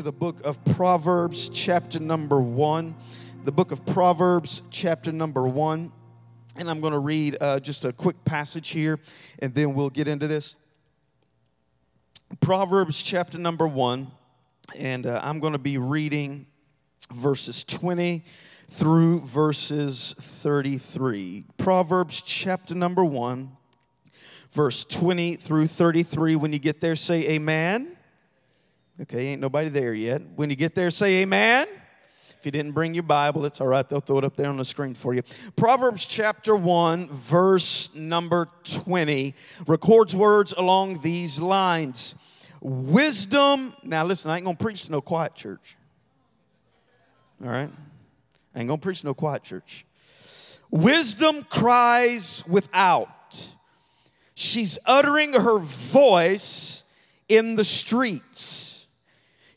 to the book of Proverbs, chapter number one. The book of Proverbs, chapter number one. And I'm going to read uh, just a quick passage here, and then we'll get into this. Proverbs, chapter number one. And uh, I'm going to be reading verses 20 through verses 33. Proverbs, chapter number one, verse 20 through 33. When you get there, say amen. Okay, ain't nobody there yet. When you get there, say amen. If you didn't bring your Bible, it's all right. They'll throw it up there on the screen for you. Proverbs chapter 1, verse number 20 records words along these lines Wisdom. Now, listen, I ain't going to preach to no quiet church. All right? I ain't going to preach to no quiet church. Wisdom cries without, she's uttering her voice in the streets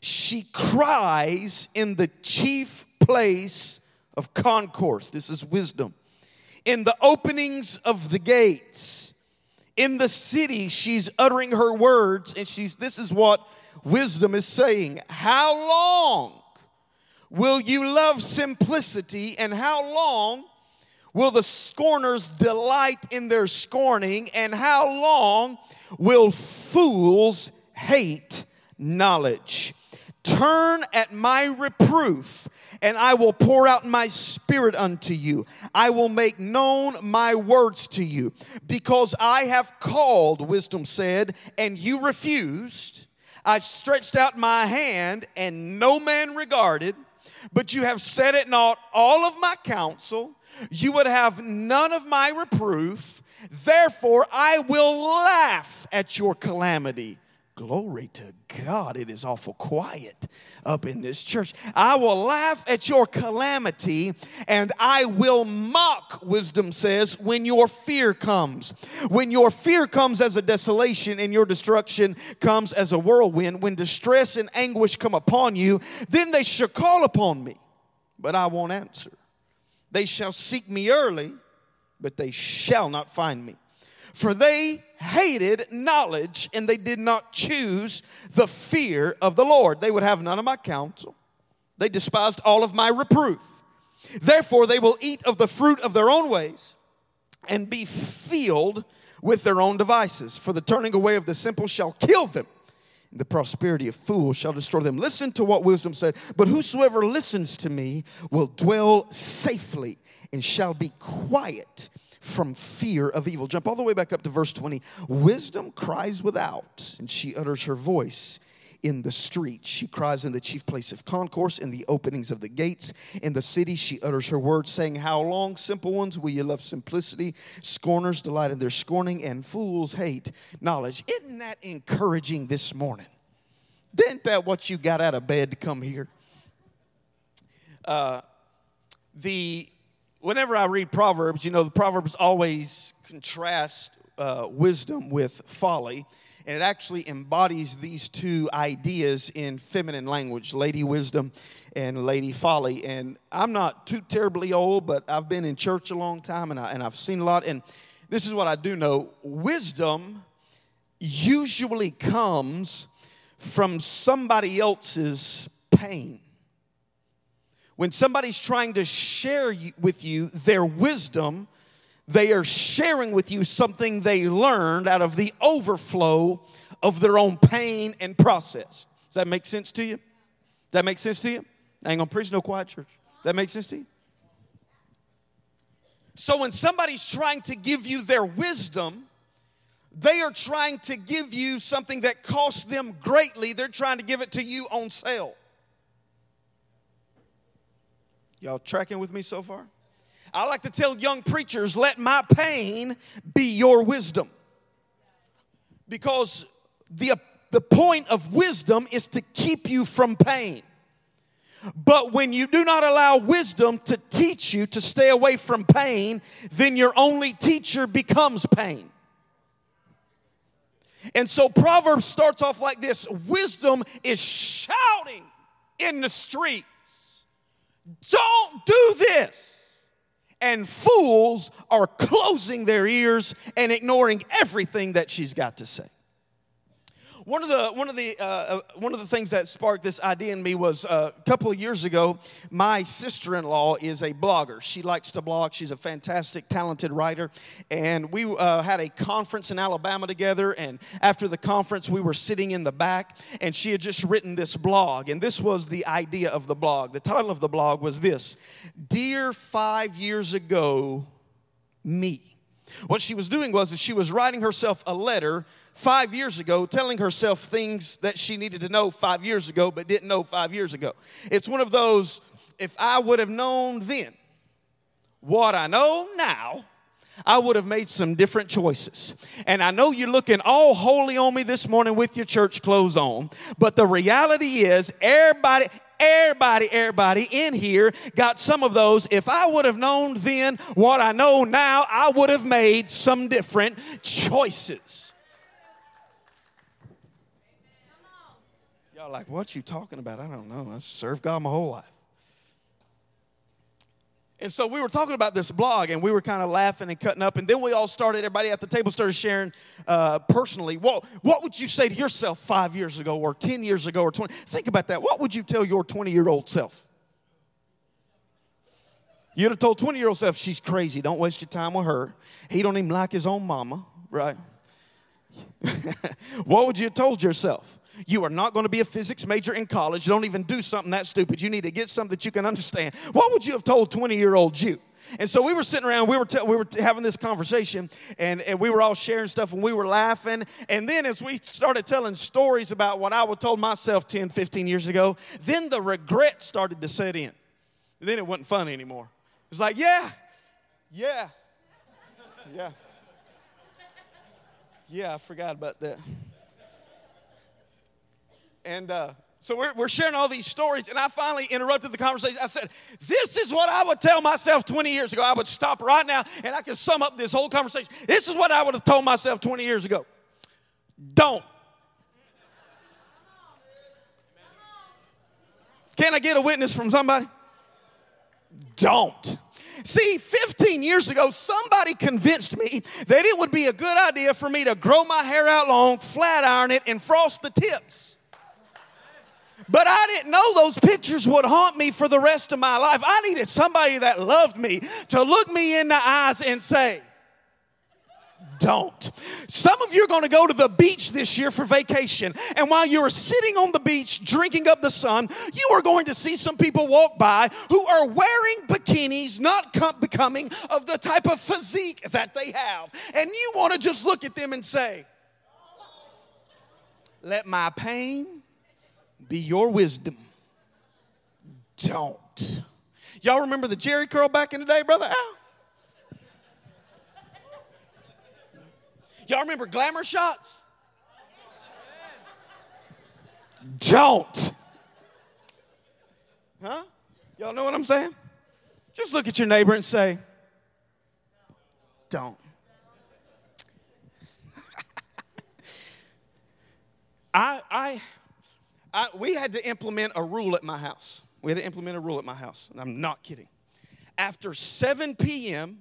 she cries in the chief place of concourse. This is wisdom. In the openings of the gates. In the city, she's uttering her words, and she's this is what wisdom is saying. How long will you love simplicity, and how long will the scorners delight in their scorning, and how long will fools hate knowledge? Turn at my reproof, and I will pour out my spirit unto you. I will make known my words to you. Because I have called, wisdom said, and you refused. I stretched out my hand, and no man regarded. But you have set at naught all of my counsel. You would have none of my reproof. Therefore, I will laugh at your calamity Glory to God, it is awful quiet up in this church. I will laugh at your calamity and I will mock, wisdom says, when your fear comes. When your fear comes as a desolation and your destruction comes as a whirlwind, when distress and anguish come upon you, then they shall call upon me, but I won't answer. They shall seek me early, but they shall not find me. For they hated knowledge and they did not choose the fear of the Lord. They would have none of my counsel. They despised all of my reproof. Therefore, they will eat of the fruit of their own ways and be filled with their own devices. For the turning away of the simple shall kill them, and the prosperity of fools shall destroy them. Listen to what wisdom said. But whosoever listens to me will dwell safely and shall be quiet from fear of evil. Jump all the way back up to verse 20. Wisdom cries without, and she utters her voice in the street. She cries in the chief place of concourse, in the openings of the gates. In the city, she utters her words, saying, How long, simple ones, will you love simplicity? Scorners delight in their scorning, and fools hate knowledge. Isn't that encouraging this morning? Isn't that what you got out of bed to come here? Uh, the whenever I read Proverbs, you know, the Proverbs always contrast uh, wisdom with folly. And it actually embodies these two ideas in feminine language lady wisdom and lady folly. And I'm not too terribly old, but I've been in church a long time and, I, and I've seen a lot. And this is what I do know wisdom usually comes from somebody else's pain. When somebody's trying to share with you their wisdom, they are sharing with you something they learned out of the overflow of their own pain and process. Does that make sense to you? Does that make sense to you? I ain't gonna preach no quiet church. Does that make sense to you? So when somebody's trying to give you their wisdom, they are trying to give you something that costs them greatly. They're trying to give it to you on sale. Y'all tracking with me so far? I like to tell young preachers, let my pain be your wisdom. Because the, the point of wisdom is to keep you from pain. But when you do not allow wisdom to teach you to stay away from pain, then your only teacher becomes pain. And so Proverbs starts off like this Wisdom is shouting in the street don't do this. And fools are closing their ears and ignoring everything that she's got to say. One of the one of the uh, uh, one of the things that sparked this idea in me was uh, a couple of years ago. My sister-in-law is a blogger. She likes to blog. She's a fantastic, talented writer. And we uh, had a conference in Alabama together. And after the conference, we were sitting in the back, and she had just written this blog. And this was the idea of the blog. The title of the blog was this: "Dear Five Years Ago, Me." What she was doing was that she was writing herself a letter five years ago, telling herself things that she needed to know five years ago, but didn't know five years ago. It's one of those, if I would have known then what I know now, I would have made some different choices. And I know you're looking all holy on me this morning with your church clothes on, but the reality is, everybody, everybody, everybody in here got some of those. If I would have known then what I know now, I would have made some different choices. Y'all like, what you talking about? I don't know. I served God my whole life. And so we were talking about this blog and we were kind of laughing and cutting up. And then we all started, everybody at the table started sharing uh, personally. Well, what would you say to yourself five years ago or 10 years ago or 20? Think about that. What would you tell your 20 year old self? You'd have told 20 year old self, she's crazy. Don't waste your time with her. He don't even like his own mama, right? what would you have told yourself? You are not going to be a physics major in college. Don't even do something that stupid. You need to get something that you can understand. What would you have told 20 year old you? And so we were sitting around, we were, t- we were having this conversation, and, and we were all sharing stuff, and we were laughing. And then as we started telling stories about what I would told myself 10, 15 years ago, then the regret started to set in. And then it wasn't funny anymore. It was like, yeah, yeah, yeah. Yeah, I forgot about that. And uh, so we're, we're sharing all these stories, and I finally interrupted the conversation. I said, This is what I would tell myself 20 years ago. I would stop right now and I could sum up this whole conversation. This is what I would have told myself 20 years ago. Don't. Can I get a witness from somebody? Don't. See, 15 years ago, somebody convinced me that it would be a good idea for me to grow my hair out long, flat iron it, and frost the tips. But I didn't know those pictures would haunt me for the rest of my life. I needed somebody that loved me to look me in the eyes and say, don't. Some of you are going to go to the beach this year for vacation, and while you are sitting on the beach drinking up the sun, you are going to see some people walk by who are wearing bikinis not becoming of the type of physique that they have. And you want to just look at them and say, Let my pain be your wisdom. Don't. Y'all remember the Jheri curl back in the day, Brother Al? Y'all remember glamour shots? Don't. Huh? Y'all know what I'm saying? Just look at your neighbor and say, Don't. I, I, I, we had to implement a rule at my house. We had to implement a rule at my house. And I'm not kidding. After 7 p.m.,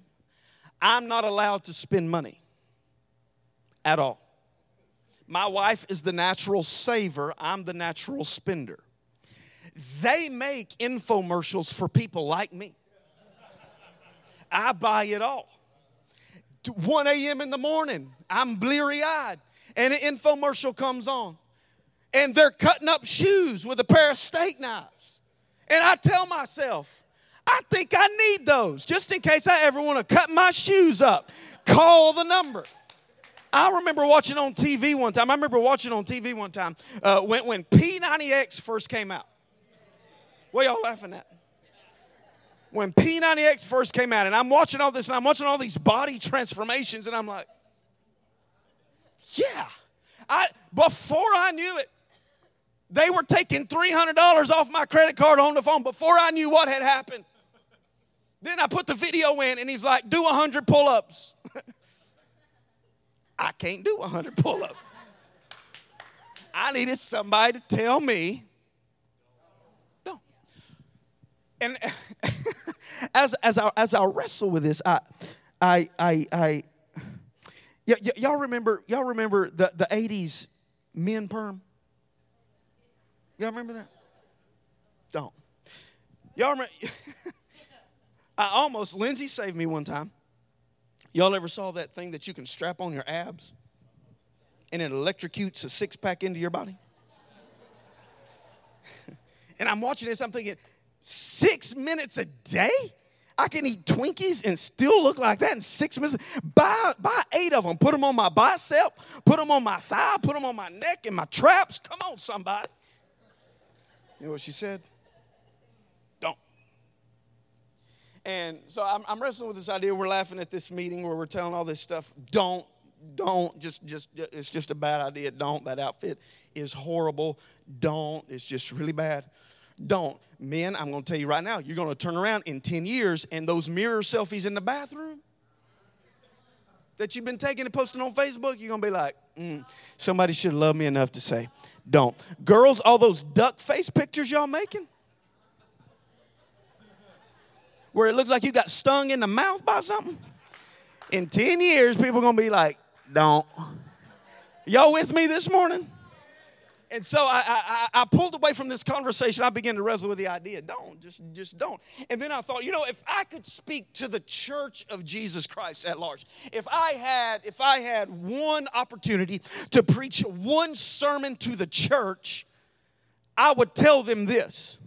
I'm not allowed to spend money at all. My wife is the natural saver, I'm the natural spender. They make infomercials for people like me. I buy it all. 1 a.m. in the morning, I'm bleary eyed, and an infomercial comes on and they're cutting up shoes with a pair of steak knives. And I tell myself, I think I need those just in case I ever want to cut my shoes up. Call the number. I remember watching on TV one time. I remember watching on TV one time uh, when, when P90X first came out. What y'all laughing at? When P90X first came out, and I'm watching all this, and I'm watching all these body transformations, and I'm like, yeah. I before I knew it, they were taking $300 off my credit card on the phone before I knew what had happened. Then I put the video in and he's like, do 100 pull ups. I can't do 100 pull ups. I needed somebody to tell me, don't. And as, as, I, as I wrestle with this, I, I, I, I y- y- y'all remember, y'all remember the, the 80s men perm? Y'all remember that? Don't. Y'all remember? I almost, Lindsay saved me one time. Y'all ever saw that thing that you can strap on your abs and it electrocutes a six pack into your body? and I'm watching this, I'm thinking, six minutes a day? I can eat Twinkies and still look like that in six minutes. Buy, buy eight of them, put them on my bicep, put them on my thigh, put them on my neck and my traps. Come on, somebody. You know what she said? Don't. And so I'm, I'm wrestling with this idea. We're laughing at this meeting where we're telling all this stuff. Don't, don't. Just, just, it's just a bad idea. Don't. That outfit is horrible. Don't. It's just really bad. Don't. Men, I'm going to tell you right now, you're going to turn around in 10 years and those mirror selfies in the bathroom that you've been taking and posting on Facebook, you're going to be like, mm, somebody should love me enough to say, don't. Girls, all those duck face pictures y'all making, where it looks like you got stung in the mouth by something, in 10 years, people are to be like, don't. Y'all with me this morning? And so I, I, I, pulled away from this conversation. I began to wrestle with the idea don't, just, just don't. And then I thought, you know, if I could speak to the church of Jesus Christ at large, if I had, if I had one opportunity to preach one sermon to the church, I would tell them this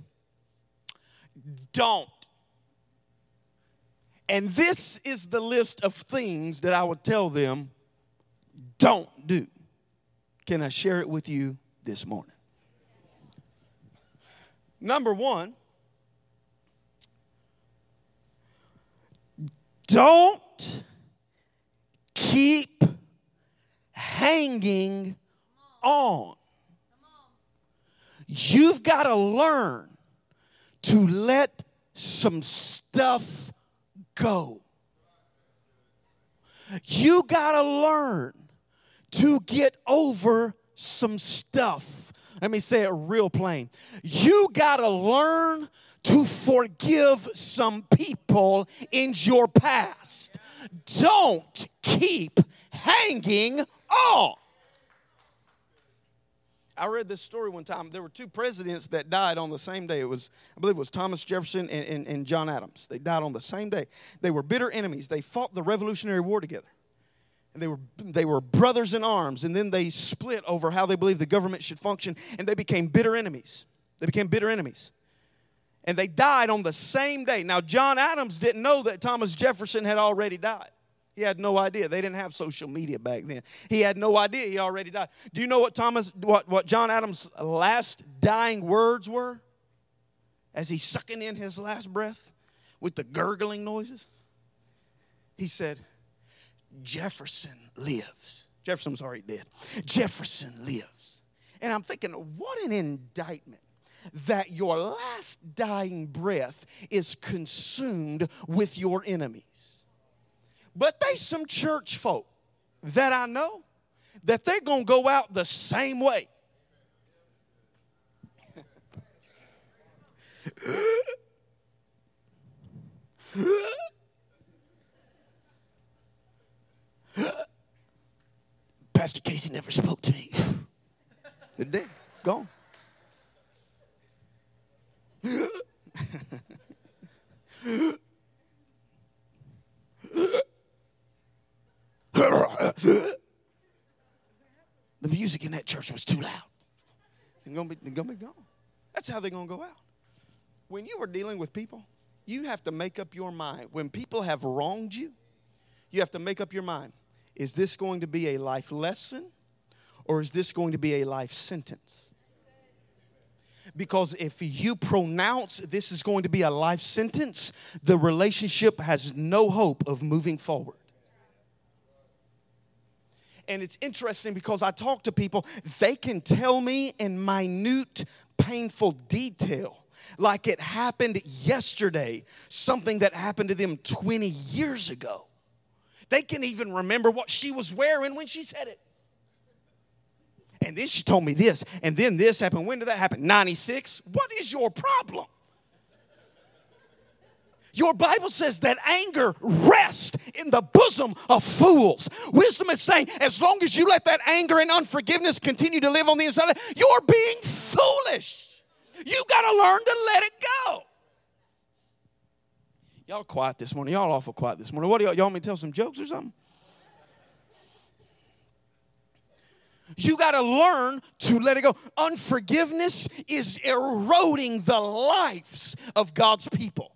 don't. And this is the list of things that I would tell them don't do. Can I share it with you this morning. Number one, don't keep hanging on. You've got to learn to let some stuff go. You got to learn to get over some stuff. Let me say it real plain. You got to learn to forgive some people in your past. Don't keep hanging on. I read this story one time. There were two presidents that died on the same day. It was, I believe it was Thomas Jefferson and, and, and John Adams. They died on the same day. They were bitter enemies. They fought the Revolutionary War together and they were, they were brothers in arms, and then they split over how they believed the government should function, and they became bitter enemies. They became bitter enemies. And they died on the same day. Now, John Adams didn't know that Thomas Jefferson had already died. He had no idea. They didn't have social media back then. He had no idea he already died. Do you know what Thomas, what, what John Adams' last dying words were? As he's sucking in his last breath with the gurgling noises? He said, Jefferson lives. Jefferson was already dead. Jefferson lives. And I'm thinking, what an indictment that your last dying breath is consumed with your enemies. But they some church folk that I know that they're going to go out the same way. Pastor Casey never spoke to me. It did. Gone. the music in that church was too loud. They're gonna be, they're gonna be gone. That's how they're gonna go out. When you are dealing with people, you have to make up your mind. When people have wronged you, you have to make up your mind. Is this going to be a life lesson or is this going to be a life sentence? Because if you pronounce this is going to be a life sentence, the relationship has no hope of moving forward. And it's interesting because I talk to people, they can tell me in minute, painful detail, like it happened yesterday, something that happened to them 20 years ago. They can even remember what she was wearing when she said it. And then she told me this, and then this happened. When did that happen? 96? What is your problem? Your Bible says that anger rests in the bosom of fools. Wisdom is saying, as long as you let that anger and unforgiveness continue to live on the inside, you're being foolish. You got to learn to let it go. Y'all quiet this morning. Y'all awful quiet this morning. What do y'all, y'all want me to tell some jokes or something? You got to learn to let it go. Unforgiveness is eroding the lives of God's people.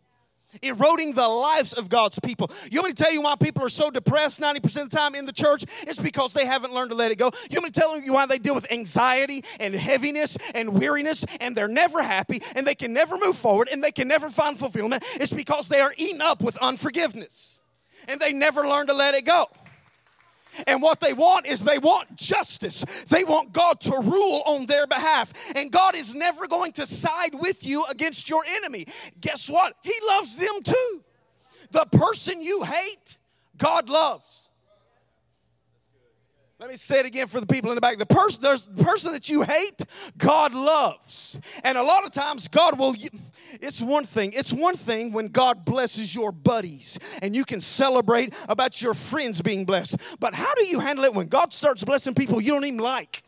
Eroding the lives of God's people. You want me to tell you why people are so depressed 90% of the time in the church? It's because they haven't learned to let it go. You want me to tell you why they deal with anxiety and heaviness and weariness and they're never happy and they can never move forward and they can never find fulfillment? It's because they are eaten up with unforgiveness and they never learn to let it go. And what they want is they want justice. They want God to rule on their behalf. And God is never going to side with you against your enemy. Guess what? He loves them too. The person you hate, God loves. Let me say it again for the people in the back. The person, the person that you hate, God loves. And a lot of times, God will, it's one thing. It's one thing when God blesses your buddies and you can celebrate about your friends being blessed. But how do you handle it when God starts blessing people you don't even like?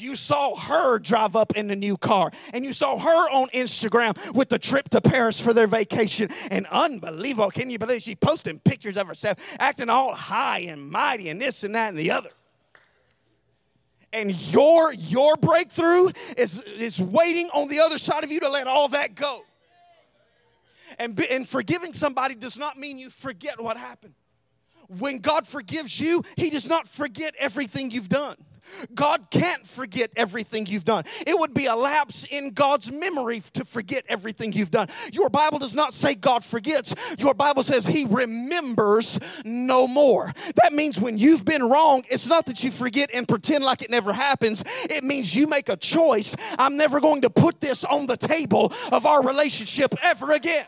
you saw her drive up in the new car and you saw her on Instagram with the trip to Paris for their vacation. And unbelievable, can you believe she posting pictures of herself acting all high and mighty and this and that and the other? And your your breakthrough is, is waiting on the other side of you to let all that go. And, and forgiving somebody does not mean you forget what happened. When God forgives you, He does not forget everything you've done. God can't forget everything you've done. It would be a lapse in God's memory to forget everything you've done. Your Bible does not say God forgets, your Bible says He remembers no more. That means when you've been wrong, it's not that you forget and pretend like it never happens. It means you make a choice. I'm never going to put this on the table of our relationship ever again.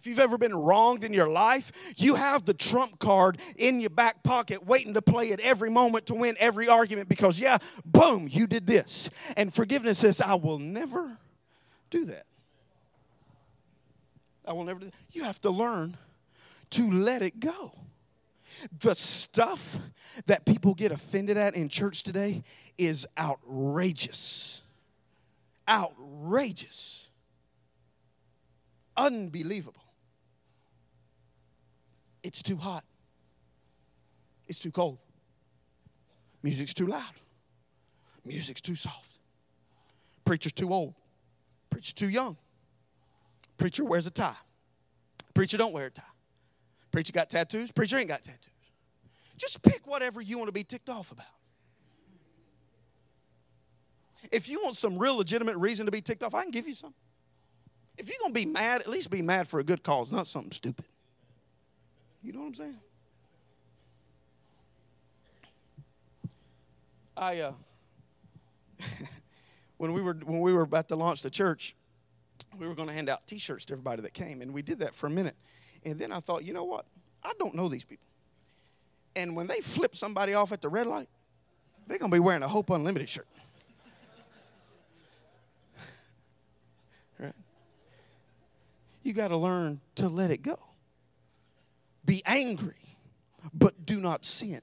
If you've ever been wronged in your life, you have the trump card in your back pocket waiting to play at every moment to win every argument because, yeah, boom, you did this. And forgiveness says, I will never do that. I will never do that. You have to learn to let it go. The stuff that people get offended at in church today is outrageous. Outrageous. Unbelievable. It's too hot. It's too cold. Music's too loud. Music's too soft. Preacher's too old. Preacher's too young. Preacher wears a tie. Preacher don't wear a tie. Preacher got tattoos. Preacher ain't got tattoos. Just pick whatever you want to be ticked off about. If you want some real legitimate reason to be ticked off, I can give you some. If you're going to be mad, at least be mad for a good cause, not something stupid. You know what I'm saying? I uh, when we were when we were about to launch the church, we were going to hand out T-shirts to everybody that came, and we did that for a minute. And then I thought, you know what? I don't know these people, and when they flip somebody off at the red light, they're going to be wearing a Hope Unlimited shirt. right? You got to learn to let it go. Be angry, but do not sin.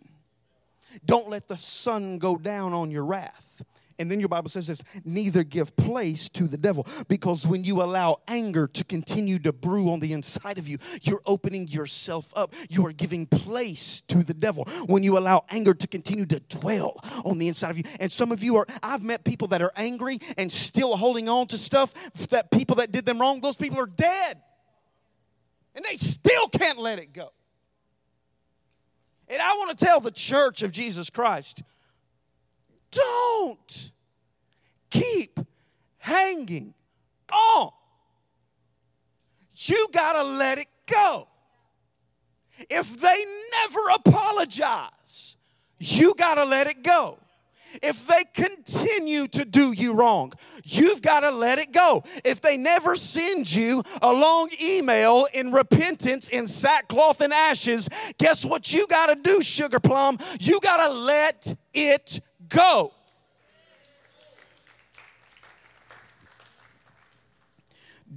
Don't let the sun go down on your wrath. And then your Bible says this neither give place to the devil. Because when you allow anger to continue to brew on the inside of you, you're opening yourself up. You are giving place to the devil. When you allow anger to continue to dwell on the inside of you. And some of you are, I've met people that are angry and still holding on to stuff that people that did them wrong, those people are dead and they still can't let it go. And I want to tell the church of Jesus Christ don't keep hanging on. You got to let it go. If they never apologize, you got to let it go if they continue to do you wrong, you've got to let it go. If they never send you a long email in repentance, in sackcloth and ashes, guess what you got to do, Sugar Plum? You got to let it go.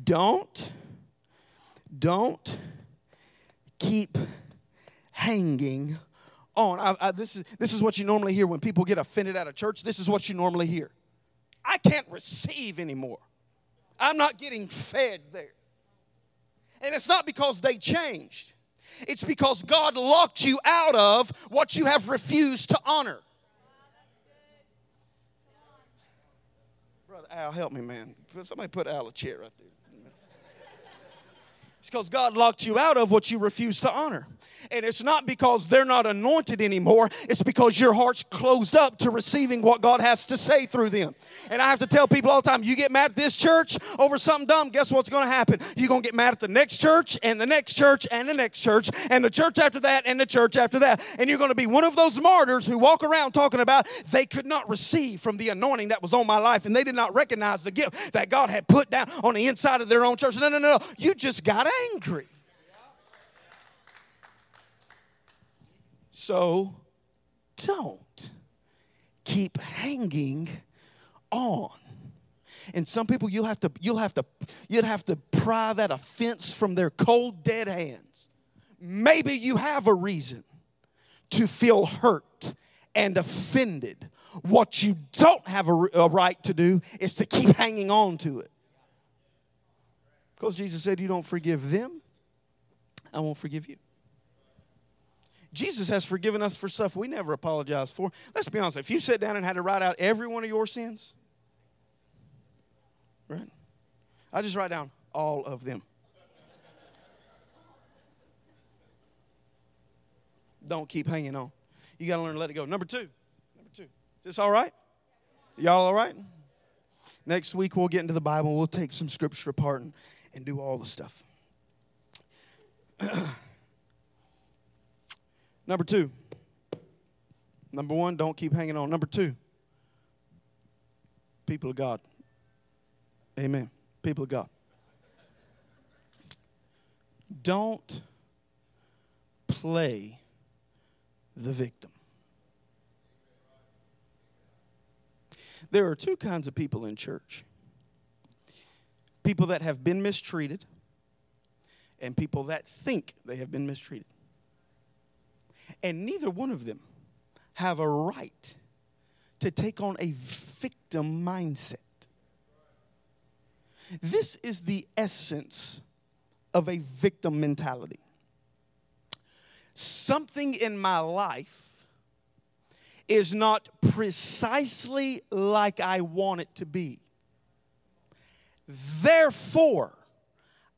Don't, don't keep hanging on. I, I, this, is, this is what you normally hear when people get offended at a church. This is what you normally hear. I can't receive anymore. I'm not getting fed there. And it's not because they changed, it's because God locked you out of what you have refused to honor. Brother Al, help me, man. Somebody put Al a chair right there. Because God locked you out of what you refuse to honor. And it's not because they're not anointed anymore, it's because your heart's closed up to receiving what God has to say through them. And I have to tell people all the time you get mad at this church over something dumb, guess what's going to happen? You're going to get mad at the next church, and the next church, and the next church, and the church after that, and the church after that. And you're going to be one of those martyrs who walk around talking about they could not receive from the anointing that was on my life, and they did not recognize the gift that God had put down on the inside of their own church. No, no, no, no. You just got angry. So don't keep hanging on. And some people you'll have to you'll have to you'd have to pry that offense from their cold dead hands. Maybe you have a reason to feel hurt and offended. What you don't have a, a right to do is to keep hanging on to it. Because Jesus said, You don't forgive them, I won't forgive you. Jesus has forgiven us for stuff we never apologized for. Let's be honest, if you sat down and had to write out every one of your sins, right? I just write down all of them. Don't keep hanging on. You got to learn to let it go. Number two. Number two. Is this all right? Y'all all right? Next week we'll get into the Bible. We'll take some scripture apart and, and do all the stuff. Number two. Number one, don't keep hanging on. Number two, people of God. Amen. People of God. Don't play the victim. There are two kinds of people in church people that have been mistreated, and people that think they have been mistreated. And neither one of them have a right to take on a victim mindset. This is the essence of a victim mentality. Something in my life is not precisely like I want it to be. Therefore,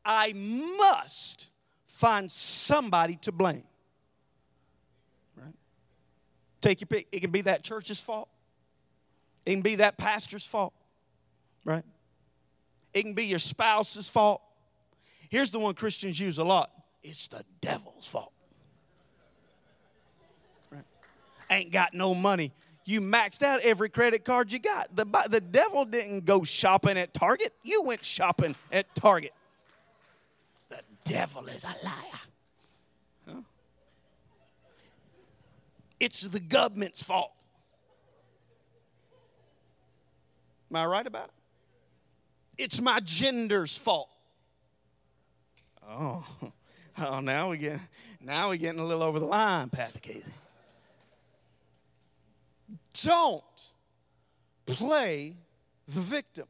I must find somebody to blame. Right? Take your pick. It can be that church's fault. It can be that pastor's fault, right? It can be your spouse's fault. Here's the one Christians use a lot it's the devil's fault. Right? Ain't got no money. You maxed out every credit card you got. The, the devil didn't go shopping at Target, you went shopping at Target. The devil is a liar. it's the government's fault. Am I right about it? It's my gender's fault. Oh, oh now we get now we're getting a little over the line, Pastor Casey. Don't play the victim.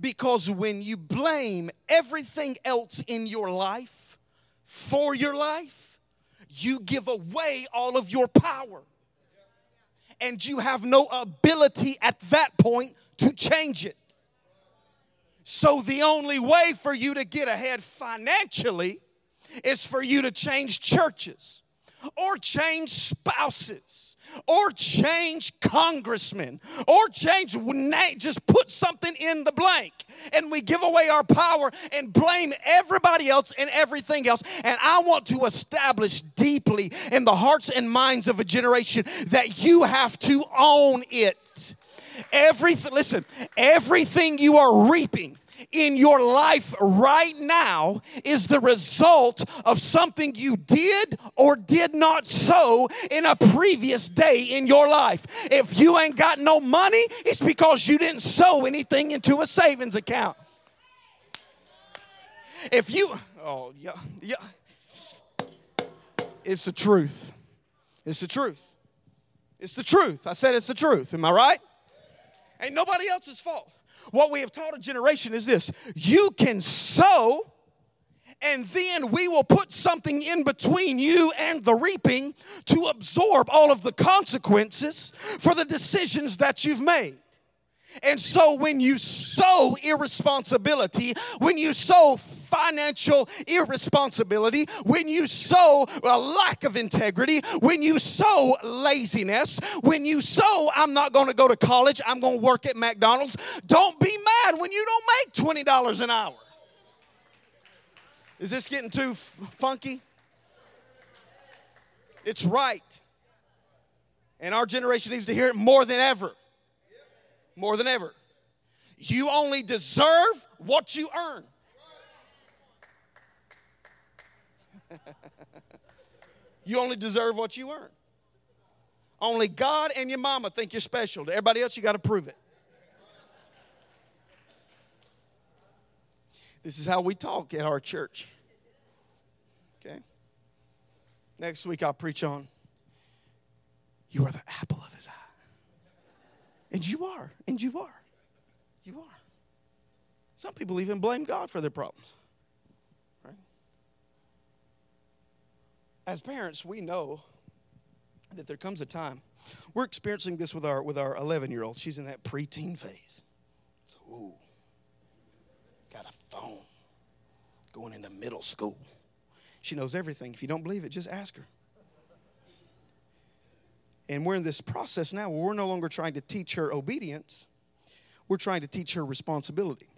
Because when you blame everything else in your life for your life, you give away all of your power. And you have no ability at that point to change it. So, the only way for you to get ahead financially is for you to change churches or change spouses or change congressmen or change just put something in the blank. And we give away our power and blame everybody else and everything else. And i want to establish deeply in the hearts and minds of a generation that you have to own it. Everything listen everything you are reaping in your life right now is the result of something you did or did not sow in a previous day in your life. If you ain't got no money, it's because you didn't sow anything into a savings account. If you, oh, yeah, yeah. It's the truth. It's the truth. It's the truth. I said it's the truth. Am I right? Ain't nobody else's fault. What we have taught a generation is this you can sow and then we will put something in between you and the reaping to absorb all of the consequences for the decisions that you've made. And so when you sow irresponsibility, when you sow financial irresponsibility, when you sow a lack of integrity, when you sow laziness, when you sow, I'm not going to go to college, I'm going to work at McDonald's, don't be mad when you don't make $20 an hour. Is this getting too f- funky? It's right. And our generation needs to hear it more than ever. More than ever. You only deserve what you earn. you only deserve what you earn. Only God and your mama think you're special. To everybody else, you got to prove it. This is how we talk at our church. Okay? Next week I'll preach on you are the apple of his eye. And you are, and you are. You are. Some people even blame God for their problems. Right? As parents, we know that there comes a time. We're experiencing this with our with our 11 year old. She's in that preteen phase. So, ooh, got a phone going into middle school. She knows everything. If you don't believe it, just ask her. And we're in this process now where we're no longer trying to teach her obedience, we're trying to teach her responsibility.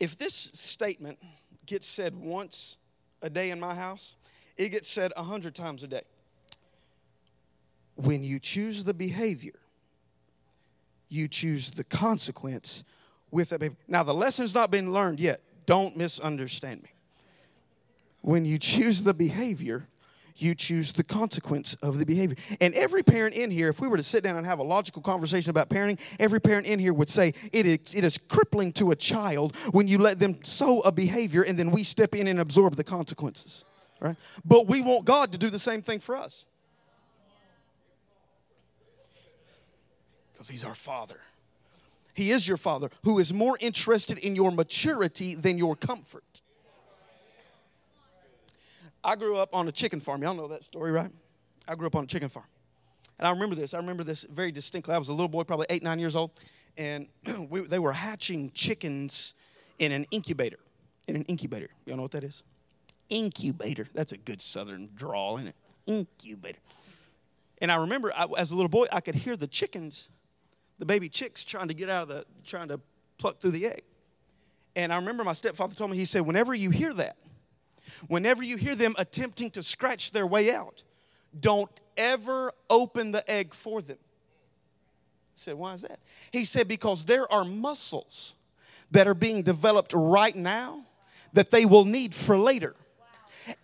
If this statement gets said once a day in my house, it gets said a hundred times a day. When you choose the behavior, you choose the consequence with that behavior. Now, the lesson's not been learned yet. Don't misunderstand me. When you choose the behavior, you choose the consequence of the behavior. And every parent in here, if we were to sit down and have a logical conversation about parenting, every parent in here would say it is, it is crippling to a child when you let them sow a behavior and then we step in and absorb the consequences. Right? But we want God to do the same thing for us. Because He's our Father. He is your Father who is more interested in your maturity than your comfort. I grew up on a chicken farm. Y'all know that story, right? I grew up on a chicken farm. And I remember this. I remember this very distinctly. I was a little boy, probably eight, nine years old, and we, they were hatching chickens in an incubator. In an incubator. Y'all know what that is? Incubator. That's a good southern drawl, isn't it? Incubator. And I remember I, as a little boy, I could hear the chickens, the baby chicks, trying to get out of the, trying to pluck through the egg. And I remember my stepfather told me, he said, whenever you hear that, Whenever you hear them attempting to scratch their way out, don't ever open the egg for them. I said, why is that? He said, because there are muscles that are being developed right now that they will need for later.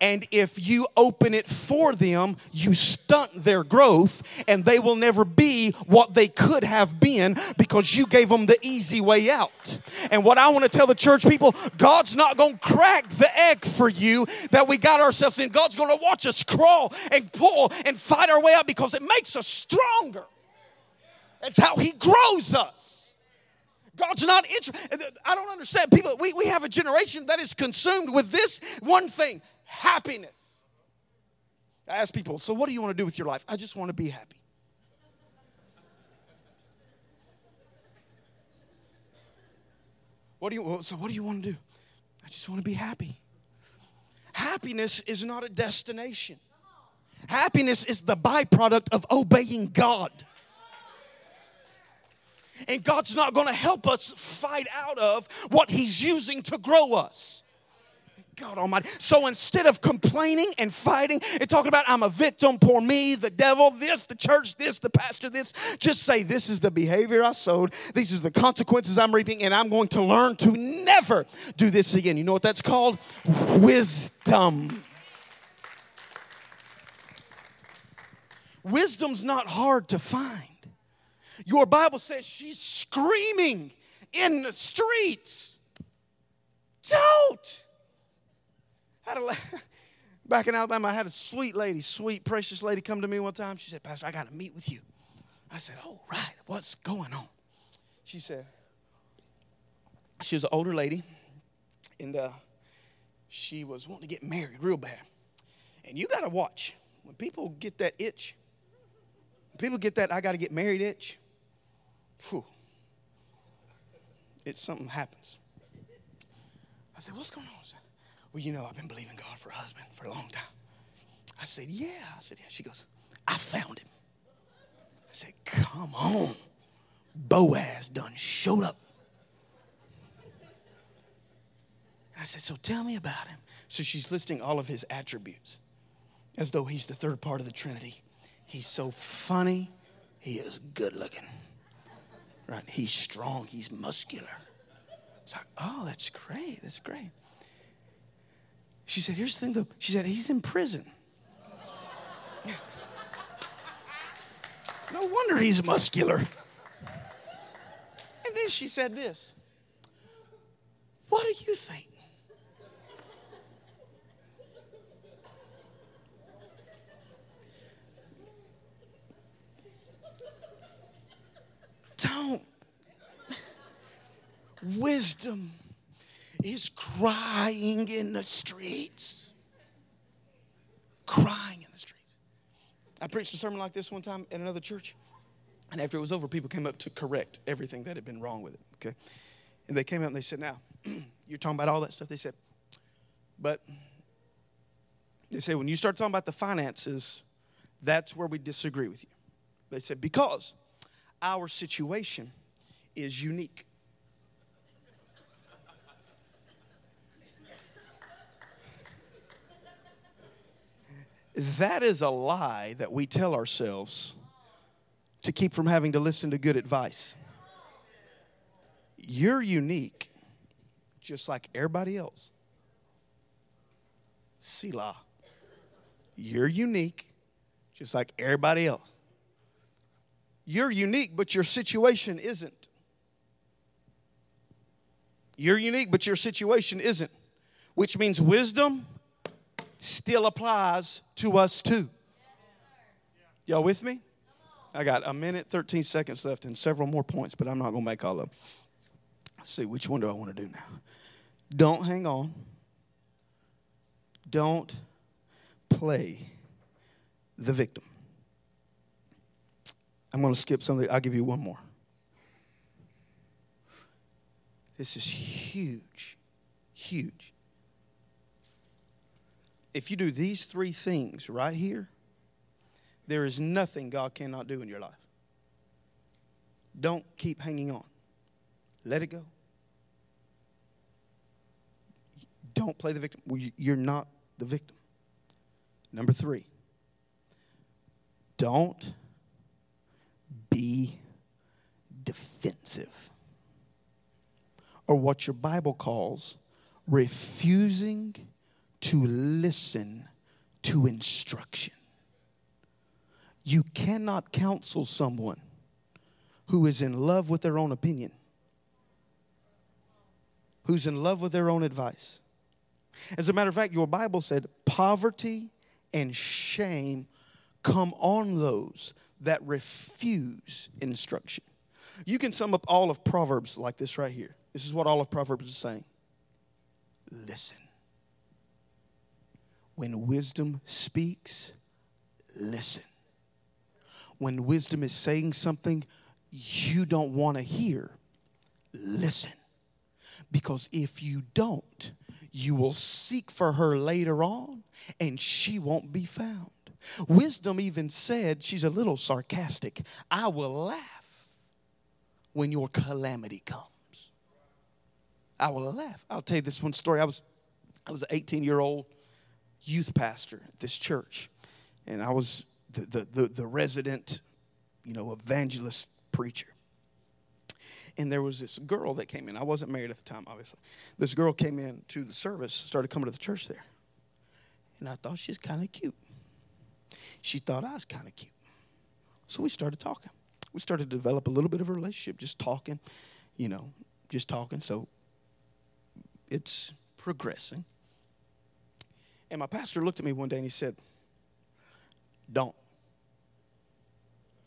And if you open it for them, you stunt their growth and they will never be what they could have been because you gave them the easy way out. And what I want to tell the church people God's not going to crack the egg for you that we got ourselves in. God's going to watch us crawl and pull and fight our way out because it makes us stronger. That's how He grows us. God's not interested. I don't understand. People, we, we have a generation that is consumed with this one thing happiness. I ask people, so what do you want to do with your life? I just want to be happy. What do you so what do you want to do? I just want to be happy. Happiness is not a destination. Happiness is the byproduct of obeying God. And God's not going to help us fight out of what He's using to grow us. God Almighty. So instead of complaining and fighting and talking about, I'm a victim, poor me, the devil, this, the church, this, the pastor, this, just say, This is the behavior I sowed. These are the consequences I'm reaping, and I'm going to learn to never do this again. You know what that's called? Wisdom. Wisdom's not hard to find. Your Bible says she's screaming in the streets. Don't. Had a, back in Alabama, I had a sweet lady, sweet, precious lady come to me one time. She said, Pastor, I got to meet with you. I said, Oh, right. What's going on? She said, She was an older lady, and uh, she was wanting to get married real bad. And you got to watch when people get that itch, people get that I got to get married itch, whew, it's something happens. I said, What's going on? Well, you know, I've been believing God for a husband for a long time. I said, Yeah. I said, Yeah. She goes, I found him. I said, Come on. Boaz done showed up. I said, So tell me about him. So she's listing all of his attributes as though he's the third part of the Trinity. He's so funny, he is good looking. Right? He's strong, he's muscular. It's like, oh, that's great, that's great. She said, here's the thing though. She said, he's in prison. no wonder he's muscular. And then she said this What do you think? Don't. Wisdom is crying in the streets. Crying in the streets. I preached a sermon like this one time at another church. And after it was over, people came up to correct everything that had been wrong with it. Okay. And they came up and they said, Now, you're talking about all that stuff. They said, But they said, when you start talking about the finances, that's where we disagree with you. They said, Because our situation is unique. That is a lie that we tell ourselves to keep from having to listen to good advice. You're unique, just like everybody else. Selah. You're unique, just like everybody else. You're unique, but your situation isn't. You're unique, but your situation isn't, which means wisdom still applies to us too. Y'all with me? I got a minute, 13 seconds left and several more points, but I'm not going to make all of them. Let's see, which one do I want to do now? Don't hang on. Don't play the victim. I'm going to skip something. I'll give you one more. This is huge, huge. If you do these three things right here, there is nothing God cannot do in your life. Don't keep hanging on. Let it go. Don't play the victim. You're not the victim. Number three, don't be defensive. Or what your Bible calls refusing to listen to instruction. You cannot counsel someone who is in love with their own opinion, who's in love with their own advice. As a matter of fact, your Bible said poverty and shame come on those that refuse instruction. You can sum up all of Proverbs like this right here. This is what all of Proverbs is saying. Listen. When wisdom speaks, listen. When wisdom is saying something you don't want to hear, listen. Because if you don't, you will seek for her later on and she won't be found. Wisdom even said, she's a little sarcastic, I will laugh when your calamity comes. I will laugh. I'll tell you this one story. I was I was an 18 year old youth pastor at this church, and I was the, the, the, the resident, you know, evangelist preacher. And there was this girl that came in. I wasn't married at the time, obviously. This girl came in to the service, started coming to the church there. And I thought she's kind of cute she thought I was kind of cute. So we started talking. We started to develop a little bit of a relationship, just talking, you know, just talking. So it's progressing. And my pastor looked at me one day and he said, Don't.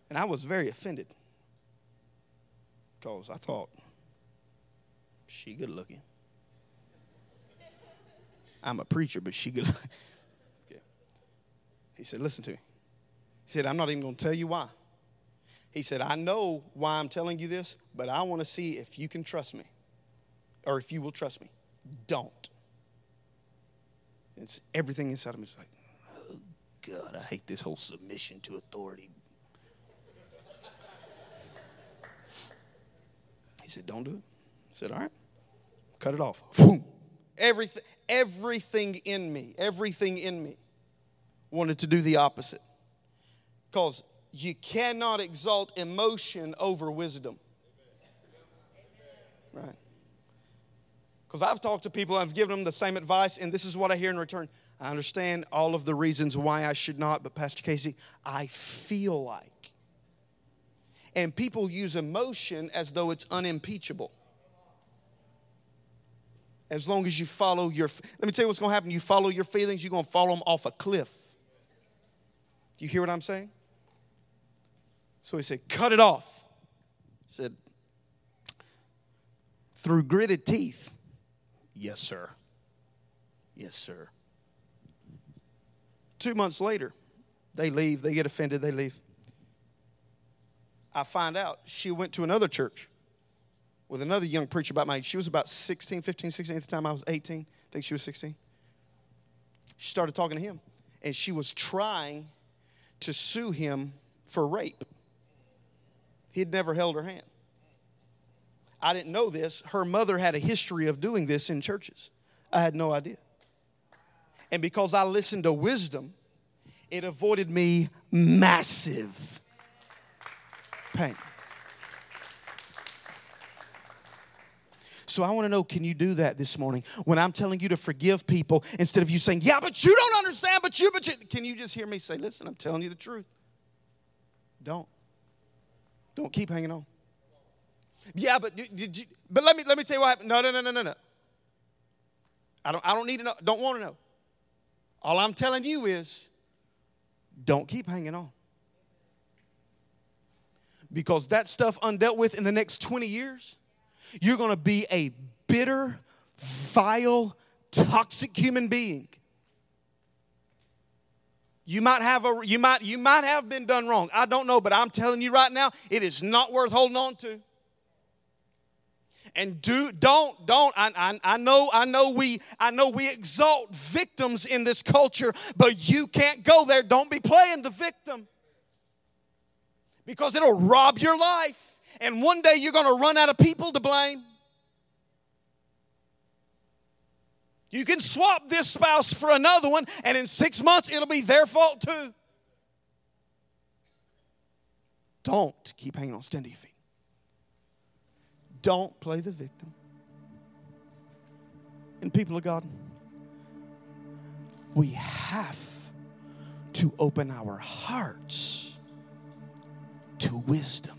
And I was very offended because I thought, she good looking. I'm a preacher, but she good looking. okay. He said, Listen to me. He said, I'm not even going to tell you why. He said, I know why I'm telling you this, but I want to see if you can trust me or if you will trust me. Don't. It's everything inside of me is like, oh God, I hate this whole submission to authority. He said, Don't do it. I said, All right, cut it off. Everything, everything in me, everything in me wanted to do the opposite. Because you cannot exalt emotion over wisdom. Right. Because I've talked to people, I've given them the same advice, and this is what I hear in return. I understand all of the reasons why I should not, but Pastor Casey, I feel like. And people use emotion as though it's unimpeachable. As long as you follow your, let me tell you what's going to happen. You follow your feelings, you're going to follow them off a cliff. You hear what I'm saying? So he said, cut it off. He said, through gritted teeth. Yes, sir. Yes, sir. Two months later, they leave, they get offended, they leave. I find out she went to another church with another young preacher about my age. She was about 16, 15, 16 at the time. I was 18. I think she was 16. She started talking to him, and she was trying to sue him for rape. He had never held her hand. I didn't know this. Her mother had a history of doing this in churches. I had no idea. And because I listened to wisdom, it avoided me massive pain. So I want to know can you do that this morning? When I'm telling you to forgive people, instead of you saying, Yeah, but you don't understand, but you, but you, can you just hear me say, Listen, I'm telling you the truth. Don't. Don't keep hanging on. Yeah, but did you, but let me let me tell you what happened. No, no, no, no, no, no. I don't I don't need to know. Don't want to know. All I'm telling you is don't keep hanging on. Because that stuff undealt with in the next 20 years you're going to be a bitter, vile, toxic human being. You might have a you might you might have been done wrong. I don't know, but I'm telling you right now, it is not worth holding on to. And do don't don't I, I, I know I know we I know we exalt victims in this culture, but you can't go there. Don't be playing the victim because it'll rob your life and one day you're going to run out of people to blame. You can swap this spouse for another one, and in six months it'll be their fault too. Don't keep hanging on steady feet. Don't play the victim. And people of God, we have to open our hearts to wisdom.